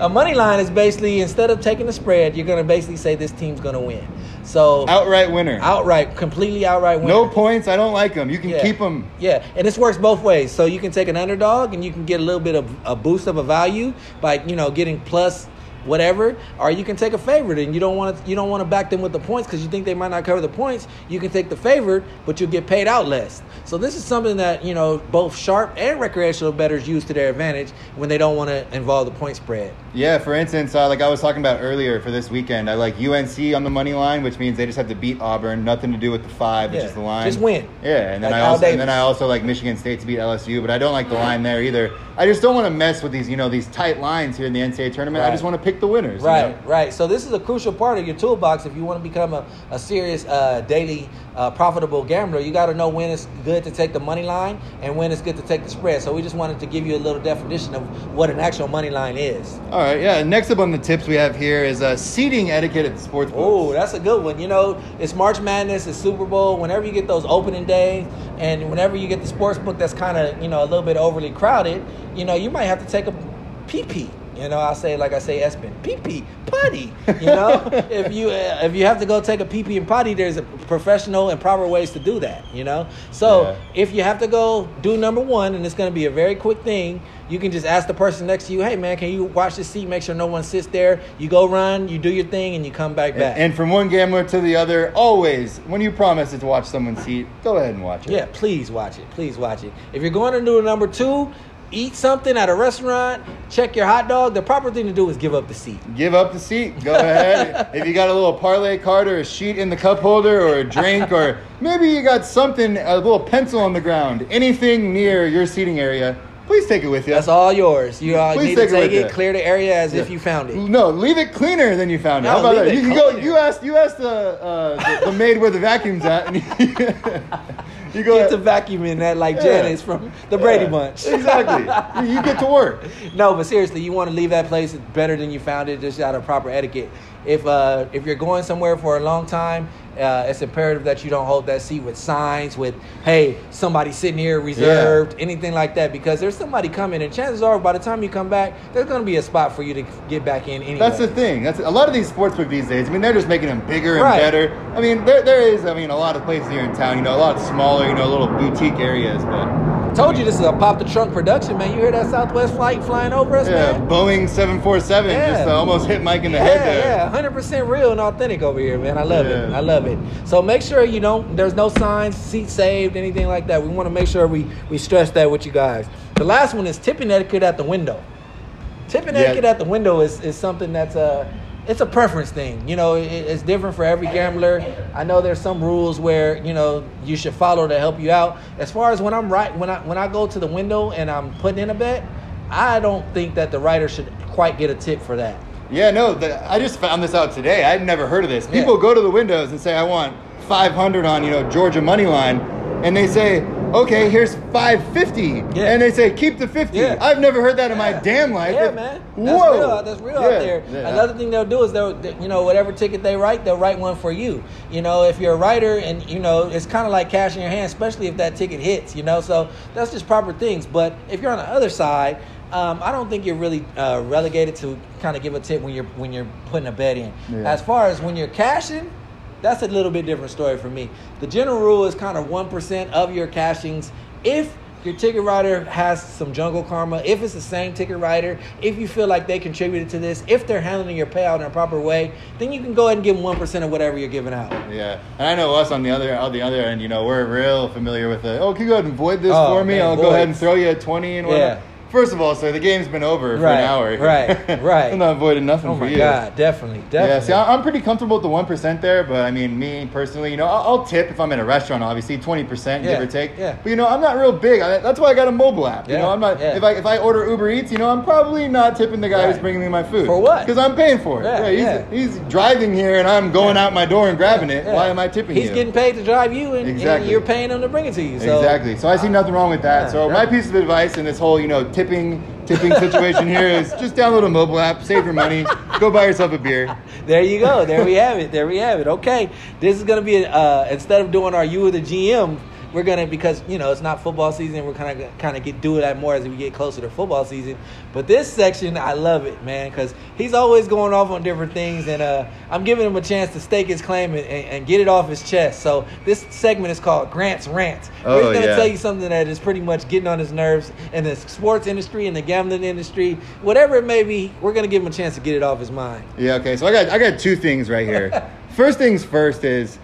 A money line is basically instead of taking the spread, you're going to basically say this team's going to win. So Outright winner. outright, completely outright winner. No points. I don't like them. You can Yeah. keep them. Yeah, and this works both ways. So you can take an underdog and you can get a little bit of a boost of a value by you know getting plus whatever, or you can take a favorite and you don't want to you don't want to back them with the points because you think they might not cover the points. You can take the favorite, but you'll get paid out less. So this is something that you know both sharp and recreational bettors use to their advantage when they don't want to involve the point spread. Yeah, for instance, uh, like I was talking about earlier for this weekend, I like UNC on the money line, which means they just have to beat Auburn, nothing to do with the five, which Yeah, is the line. just win. Yeah, and then Like I Al also and then Davis. I also like Michigan State to beat LSU, but I don't like the line there either. I just don't want to mess with these, you know, these tight lines here in the NCAA tournament. I Right. just want to pick the winners. you Right, know? right. So this is a crucial part of your toolbox if you want to become a, a serious uh, daily uh, profitable gambler. You got to know when it's good to take the money line and when it's good to take the spread. So we just wanted to give you a little definition of what an actual money line is. All right, yeah. Next up on the tips we have here is uh, seating etiquette at the sports. Oh, that's a good one. You know, it's March Madness, it's Super Bowl. Whenever you get those opening days, and whenever you get the sports book that's kind of you know a little bit overly crowded, you know, you might have to take a pee pee. You know, I'll say like I say, Espen, pee pee, potty. You know, if you uh, if you have to go take a pee pee and potty, there's a professional and proper ways to do that. You know, so Yeah. if you have to go do number one, and it's going to be a very quick thing, you can just ask the person next to you, "Hey, man, can you watch the seat? Make sure no one sits there." You go run, you do your thing, and you come back back. And from one gambler to the other, always, when you promise to watch someone's seat, go ahead and watch it. Yeah, please watch it. Please watch it. If you're going to do a number two, eat something at a restaurant, check your hot dog. The proper thing to do is give up the seat. Give up the seat. Go ahead. if you got a little parlay card or a sheet in the cup holder or a drink or maybe you got something, a little pencil on the ground, anything near your seating area, please take it with you. That's all yours. You uh, Please need to take it take it, clear the area as if you found it. No, leave it cleaner than you found it. No, How about that? You can go. You asked. You asked the uh, the, the maid where the vacuum's at, and you, go. Get to vacuuming that like Yeah. Janice from the Brady Bunch. Exactly. you, you get to work. no, but seriously, you want to leave that place better than you found it, just out of proper etiquette. If uh, if you're going somewhere for a long time, uh, it's imperative that you don't hold that seat with signs with "Hey, somebody sitting here reserved," anything like that, because there's somebody coming, and chances are, by the time you come back, there's going to be a spot for you to get back in anyway. That's the thing. That's a lot of these sportsbook these days. I mean, they're just making them bigger and Right. better. I mean, there, there is. I mean, a lot of places here in town. You know, a lot smaller. You know, little boutique areas. But Told you this is a pop the trunk production, man. You hear that Southwest flight flying over us, yeah, man? Boeing seven four seven Yeah. just uh, almost hit Mike in the yeah, head there. Yeah, hundred percent real and authentic over here, man. I love it. I love it. So make sure you don't. There's no signs, seat saved, anything like that. We want to make sure we we stress that with you guys. The last one is tipping etiquette at the window. Tipping Yeah. etiquette at the window is, is something that's uh it's a preference thing. You know, it, it's different for every gambler. I know there's some rules where you know you should follow to help you out. As far as when I'm right, when I when I go to the window and I'm putting in a bet, I don't think that the writer should quite get a tip for that. Yeah, no, the, I just found this out today. I'd never heard of this. Yeah. People go to the windows and say, I want 500 on, you know, Georgia money line. And they say, okay, here's 550. Yeah. And they say, keep the 50. Yeah. I've never heard that in my damn life. Yeah, man. That's Whoa. real. That's real Yeah. out there. Yeah. Another thing they'll do is they'll, they- you know, whatever ticket they write, they'll write one for you. You know, if you're a writer and, you know, it's kind of like cash in your hand, especially if that ticket hits, you know. So that's just proper things. But if you're on the other side, um, I don't think you're really uh, relegated to kind of give a tip when you're when you're putting a bet in. Yeah. As far as when you're cashing, that's a little bit different story for me. The general rule is kind of one percent of your cashings if your ticket writer has some jungle karma, if it's the same ticket writer, if you feel like they contributed to this, if they're handling your payout in a proper way, then you can go ahead and give them one percent of whatever you're giving out. Yeah, and I know us on the other on the other end. You know, we're real familiar with it. Oh, can you go ahead and void this Oh, for me? man, I'll go ahead and throw you a twenty and whatnot. Yeah. First of all, sir, the game's been over for Right, an hour. right, right. I'm not voiding nothing Oh for my you. god, definitely, definitely. Yeah, see, I- I'm pretty comfortable with the one percent there, but I mean, me personally, you know, I'll, I'll tip if I'm in a restaurant, obviously, twenty percent, Yeah, give or take. yeah. But you know, I'm not real big. I, that's why I got a mobile app. You know, I'm not. yeah. If I if I order Uber Eats, you know, I'm probably not tipping the guy who's bringing me my food. For what? Because I'm paying for it. Yeah, he's, he's driving here, and I'm going out my door and grabbing it. Yeah. Why am I tipping He's you? getting paid to drive you, and, and you're paying him to bring it to you. So exactly. So I see nothing wrong with that. Yeah, so yeah. my piece of advice in this whole, you know, tipping tipping situation here is just download a mobile app, save your money, go buy yourself a beer. There you go. There we have it. There we have it. Okay, this is gonna be uh, instead of doing our you or the GM, we're gonna because you know it's not football season. We're kind of kind of get do that more as we get closer to football season. But this section, I love it, man, because he's always going off on different things, and uh, I'm giving him a chance to stake his claim and, and, and get it off his chest. So this segment is called Grant's Rant. Oh, we're gonna yeah. tell you something that is pretty much getting on his nerves in the sports industry, in the gambling industry, whatever it may be. We're gonna give him a chance to get it off his mind. Yeah, okay. So I got I got two things right here. first things first is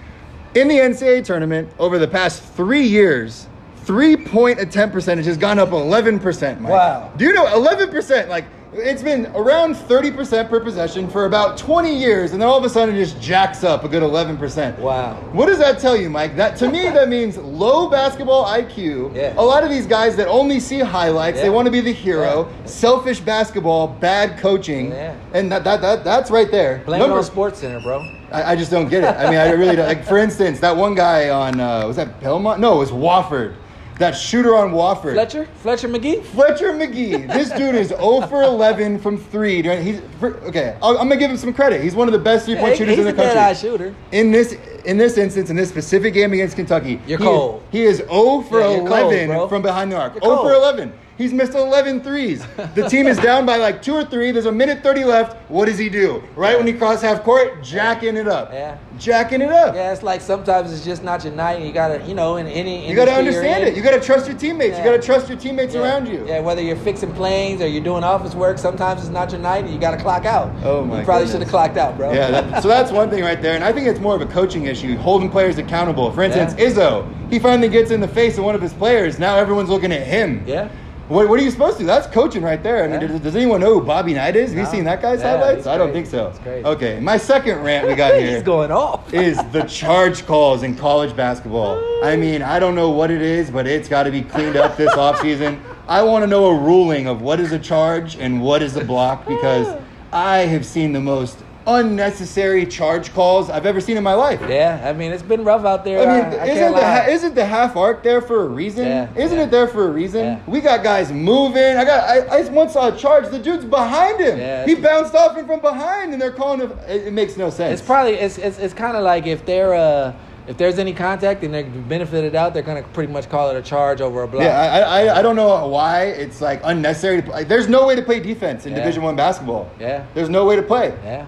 in the NCAA tournament over the past three years, three point attempt percentage has gone up eleven percent. Wow. Do you know eleven percent? Like it's been around thirty percent per possession for about twenty years, and then all of a sudden it just jacks up a good eleven percent. Wow. What does that tell you, Mike? That to me that means low basketball IQ. Yeah. A lot of these guys that only see highlights, Yeah. they want to be the hero. Yeah. Selfish basketball, bad coaching, Yeah. and that, that, that that's right there. Blame it on SportsCenter, bro. I, I just don't get it. I mean, I really don't. Like, for instance, that one guy on, uh, was that Belmont? No, it was Wofford. That shooter on Wofford. Fletcher? Fletcher Magee? Fletcher Magee. This dude is 0 for 11 from three. during- He's okay. I'll, I'm gonna give him some credit. He's one of the best three point Yeah, shooters he's in the a dead-eye country. shooter. In this in this instance, in this specific game against Kentucky, You're he cold. Is, he is 0 for Yeah, you're cold, 11 from behind the arc. You're 0 for 11. He's missed 11 threes. The team is down by like two or three. There's a minute 30 left. What does he do? Right when he crosses half court, jacking it up. Yeah. Jacking it up. Yeah, it's like sometimes it's just not your night. And you gotta, you know, in any You got to understand it. You got to trust your teammates. You got to trust your teammates yeah, around you. Yeah, whether you're fixing planes or you're doing office work, sometimes it's not your night and you gotta clock out. Oh, my You probably should have clocked out, bro. Yeah, that, so that's one thing right there, and I think it's more of a coaching issue, holding players accountable. For instance, Izzo, he finally gets in the face of one of his players. Now everyone's looking at him. Yeah. What, what are you supposed to do? That's coaching right there. I mean, Yeah. does, does anyone know who Bobby Knight is? Have you seen that guy's Yeah, highlights? I don't think so. Okay, my second rant we got here He's going off. is the charge calls in college basketball. I mean, I don't know what it is, but it's got to be cleaned up this offseason. I want to know a ruling of what is a charge and what is a block because I have seen the most unnecessary charge calls I've ever seen in my life. Yeah, I mean it's been rough out there. I mean, I, I isn't the ha- isn't the half arc there for a reason? Yeah, isn't yeah. it there for a reason? Yeah. We got guys moving. I got. I, I once saw a charge. The dude's behind him. Yeah, he bounced off him from behind, and they're calling him. It, it makes no sense. It's probably it's it's, it's kind of like if they're uh if there's any contact and they're benefited out, they're gonna pretty much call it a charge over a block. Yeah, I, I, I don't know why it's like unnecessary to play. There's no way to play defense in. Division One basketball. Yeah. There's no way to play. Yeah,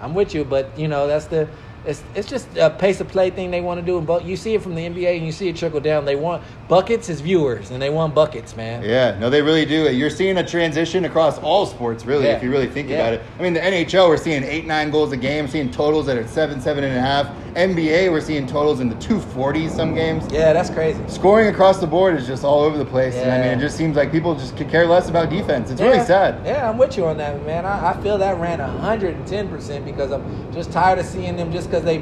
I'm with you, but you know that's the it's it's just a pace of play thing they want to do. And but you see it from the NBA and you see it trickle down. They want buckets as viewers, and they want buckets, man. Yeah, no, they really do. You're seeing a transition across all sports, really, Yeah. if you really think Yeah. about it. I mean, the NHL, we're seeing eight, nine goals a game, seeing totals that are seven, seven and a half. NBA, we're seeing totals in the 240s some games. Yeah, that's crazy. Scoring across the board is just all over the place. And I mean, it just seems like people just could care less about defense. It's really sad. Yeah, I'm with you on that, man. I, I feel that ran 110% because I'm just tired of seeing them just because they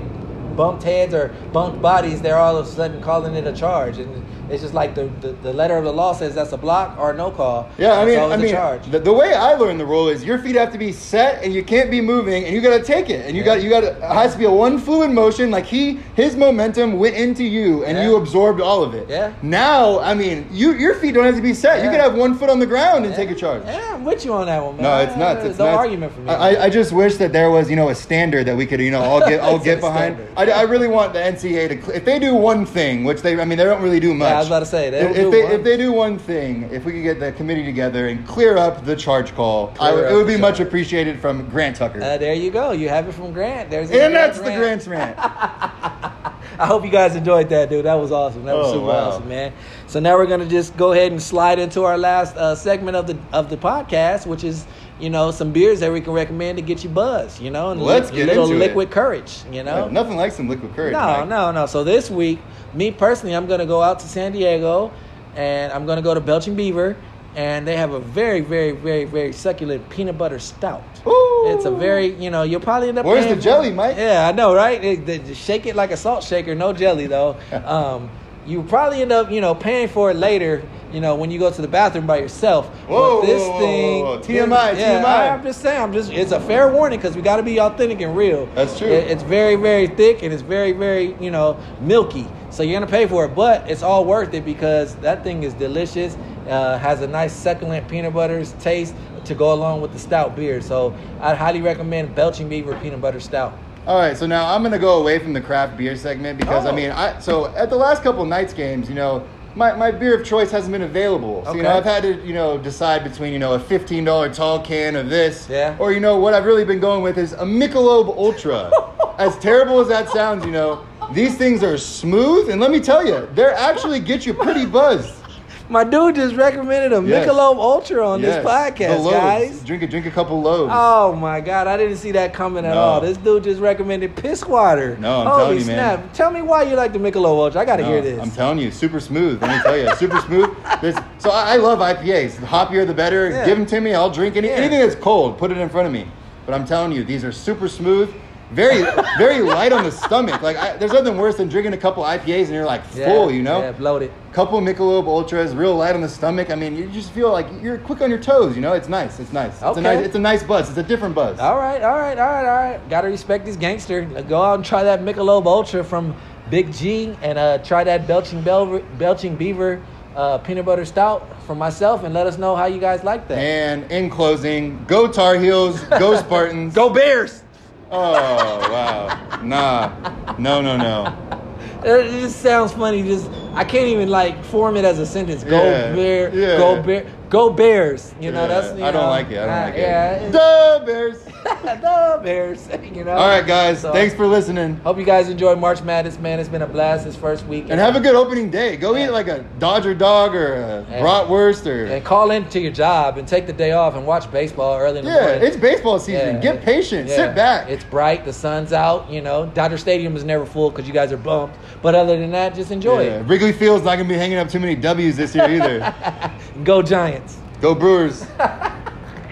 bumped heads or bumped bodies, they're all of a sudden calling it a charge. And it's just like the, the, the letter of the law says that's a block or no call. Yeah, I mean, always I a mean, charge. the, the way I learned the rule is your feet have to be set and you can't be moving, and you got to take it, and you Yeah. got you got it has to be a one fluid motion. Like he, his momentum went into you, and Yeah. you absorbed all of it. Yeah. Now, I mean, you your feet don't have to be set. You could have one foot on the ground and Yeah. take a charge. Yeah, I'm with you on that one, man. No, it's. There's It's no nuts. argument for me. I, I- I just wish that there was, you know, a standard that we could, you know, all get all get behind. I, I really want the NCAA to, if they do one thing, which they, I mean, they don't really do much. I was about to say, they if, if they if they do one thing, if we could get the committee together and clear up the charge call, I, would- it would the be much charge. appreciated from Grant Tucker. Uh, there you go. You have it from Grant. There's and that's the Grant's rant. I hope you guys enjoyed that, dude. That was awesome. That was Oh, super wow. awesome, man. So now we're gonna just go ahead and slide into our last uh, segment of the of the podcast, which is you know some beers that we can recommend to get you buzzed. You know, and Let's li- get little into it. liquid courage. You know, Yeah, nothing like some liquid courage. no, Mike. no, no. So this week, me personally, I'm gonna go out to San Diego, and I'm gonna go to Belching Beaver, and they have a very, very, very, very succulent peanut butter stout. Ooh. It's a very, you know, you'll probably end up. Where's the jelly, Mike? Yeah, I know, right? It- shake it like a salt shaker, no jelly though. um, you probably end up, you know, paying for it later. You know, when you go to the bathroom by yourself. Whoa, but this whoa, thing, whoa, whoa. TMI, yeah, TMI. I, am just saying. I'm just. It's a fair warning because we got to be authentic and real. That's true. It- it's very, very thick and it's very, very, you know, milky. So you're gonna pay for it, but it's all worth it because that thing is delicious. Uh, has a nice succulent peanut butter taste to go along with the stout beer. So I'd highly recommend Belching Beaver peanut butter stout. All right, so now I'm gonna go away from the craft beer segment because I Oh. mean, I so at the last couple nights games, you know, my, my beer of choice hasn't been available. So you know, I've had to you know decide between you know a fifteen dollar tall can of this, Yeah. or you know what I've really been going with is a Michelob Ultra. as terrible as that sounds, you know, these things are smooth, and let me tell you, they actually get you pretty buzzed. My dude just recommended a Yes. Michelob Ultra on Yes, this podcast, guys. Drink a drink a couple loaves. Oh my god, I didn't see that coming at No. all. This dude just recommended piss water. No, I'm Holy telling you, man. snap. Tell me why you like the Michelob Ultra. I gotta No, hear this. I'm telling you, super smooth. Let me tell you, super smooth. This, so I, I love IPAs. The hoppier, the better. Yeah. Give them to me. I'll drink any, Yeah. anything that's cold. Put it in front of me. But I'm telling you, these are super smooth. Very, very light on the stomach. Like I, there's nothing worse than drinking a couple IPAs and you're like Yeah, full. You know, Yeah, bloated. couple Michelob Ultras, real light on the stomach. I mean, you just feel like you're quick on your toes. You know, it's nice. It's nice. It's Okay. a nice. It's a nice buzz. It's a different buzz. All right, all right, all right, all right. Gotta respect this gangster. Go out and try that Michelob Ultra from Big G and uh, try that Belching, Bel- Belching Beaver uh, peanut butter stout for myself and let us know how you guys like that. And in closing, go Tar Heels, go Spartans. Go Bears! Oh wow. Nah. No. No. No. Uh, it just sounds funny. Just I can't even like form it as a sentence. Go Yeah, bear, yeah. go bear, go Bears. You know Yeah, that's. You I don't know, like it. I don't uh, like it. Yeah, Duh, Bears. the Bears. You know. All right, guys. So, Thanks for listening. Hope you guys enjoyed March Madness, man. It's been a blast this first week. And have a good opening day. Go Yeah. eat like a Dodger dog or a Yeah. bratwurst or. and call into your job and take the day off and watch baseball early in the Yeah, morning. it's baseball season. Yeah. Get patient. Yeah. Sit back. It's bright. The sun's out. You know, Dodger Stadium is never full because you guys are bumped. But other than that, just enjoy Yeah. Wrigley Field's not gonna be hanging up too many W's this year either. Go Giants. Go Brewers.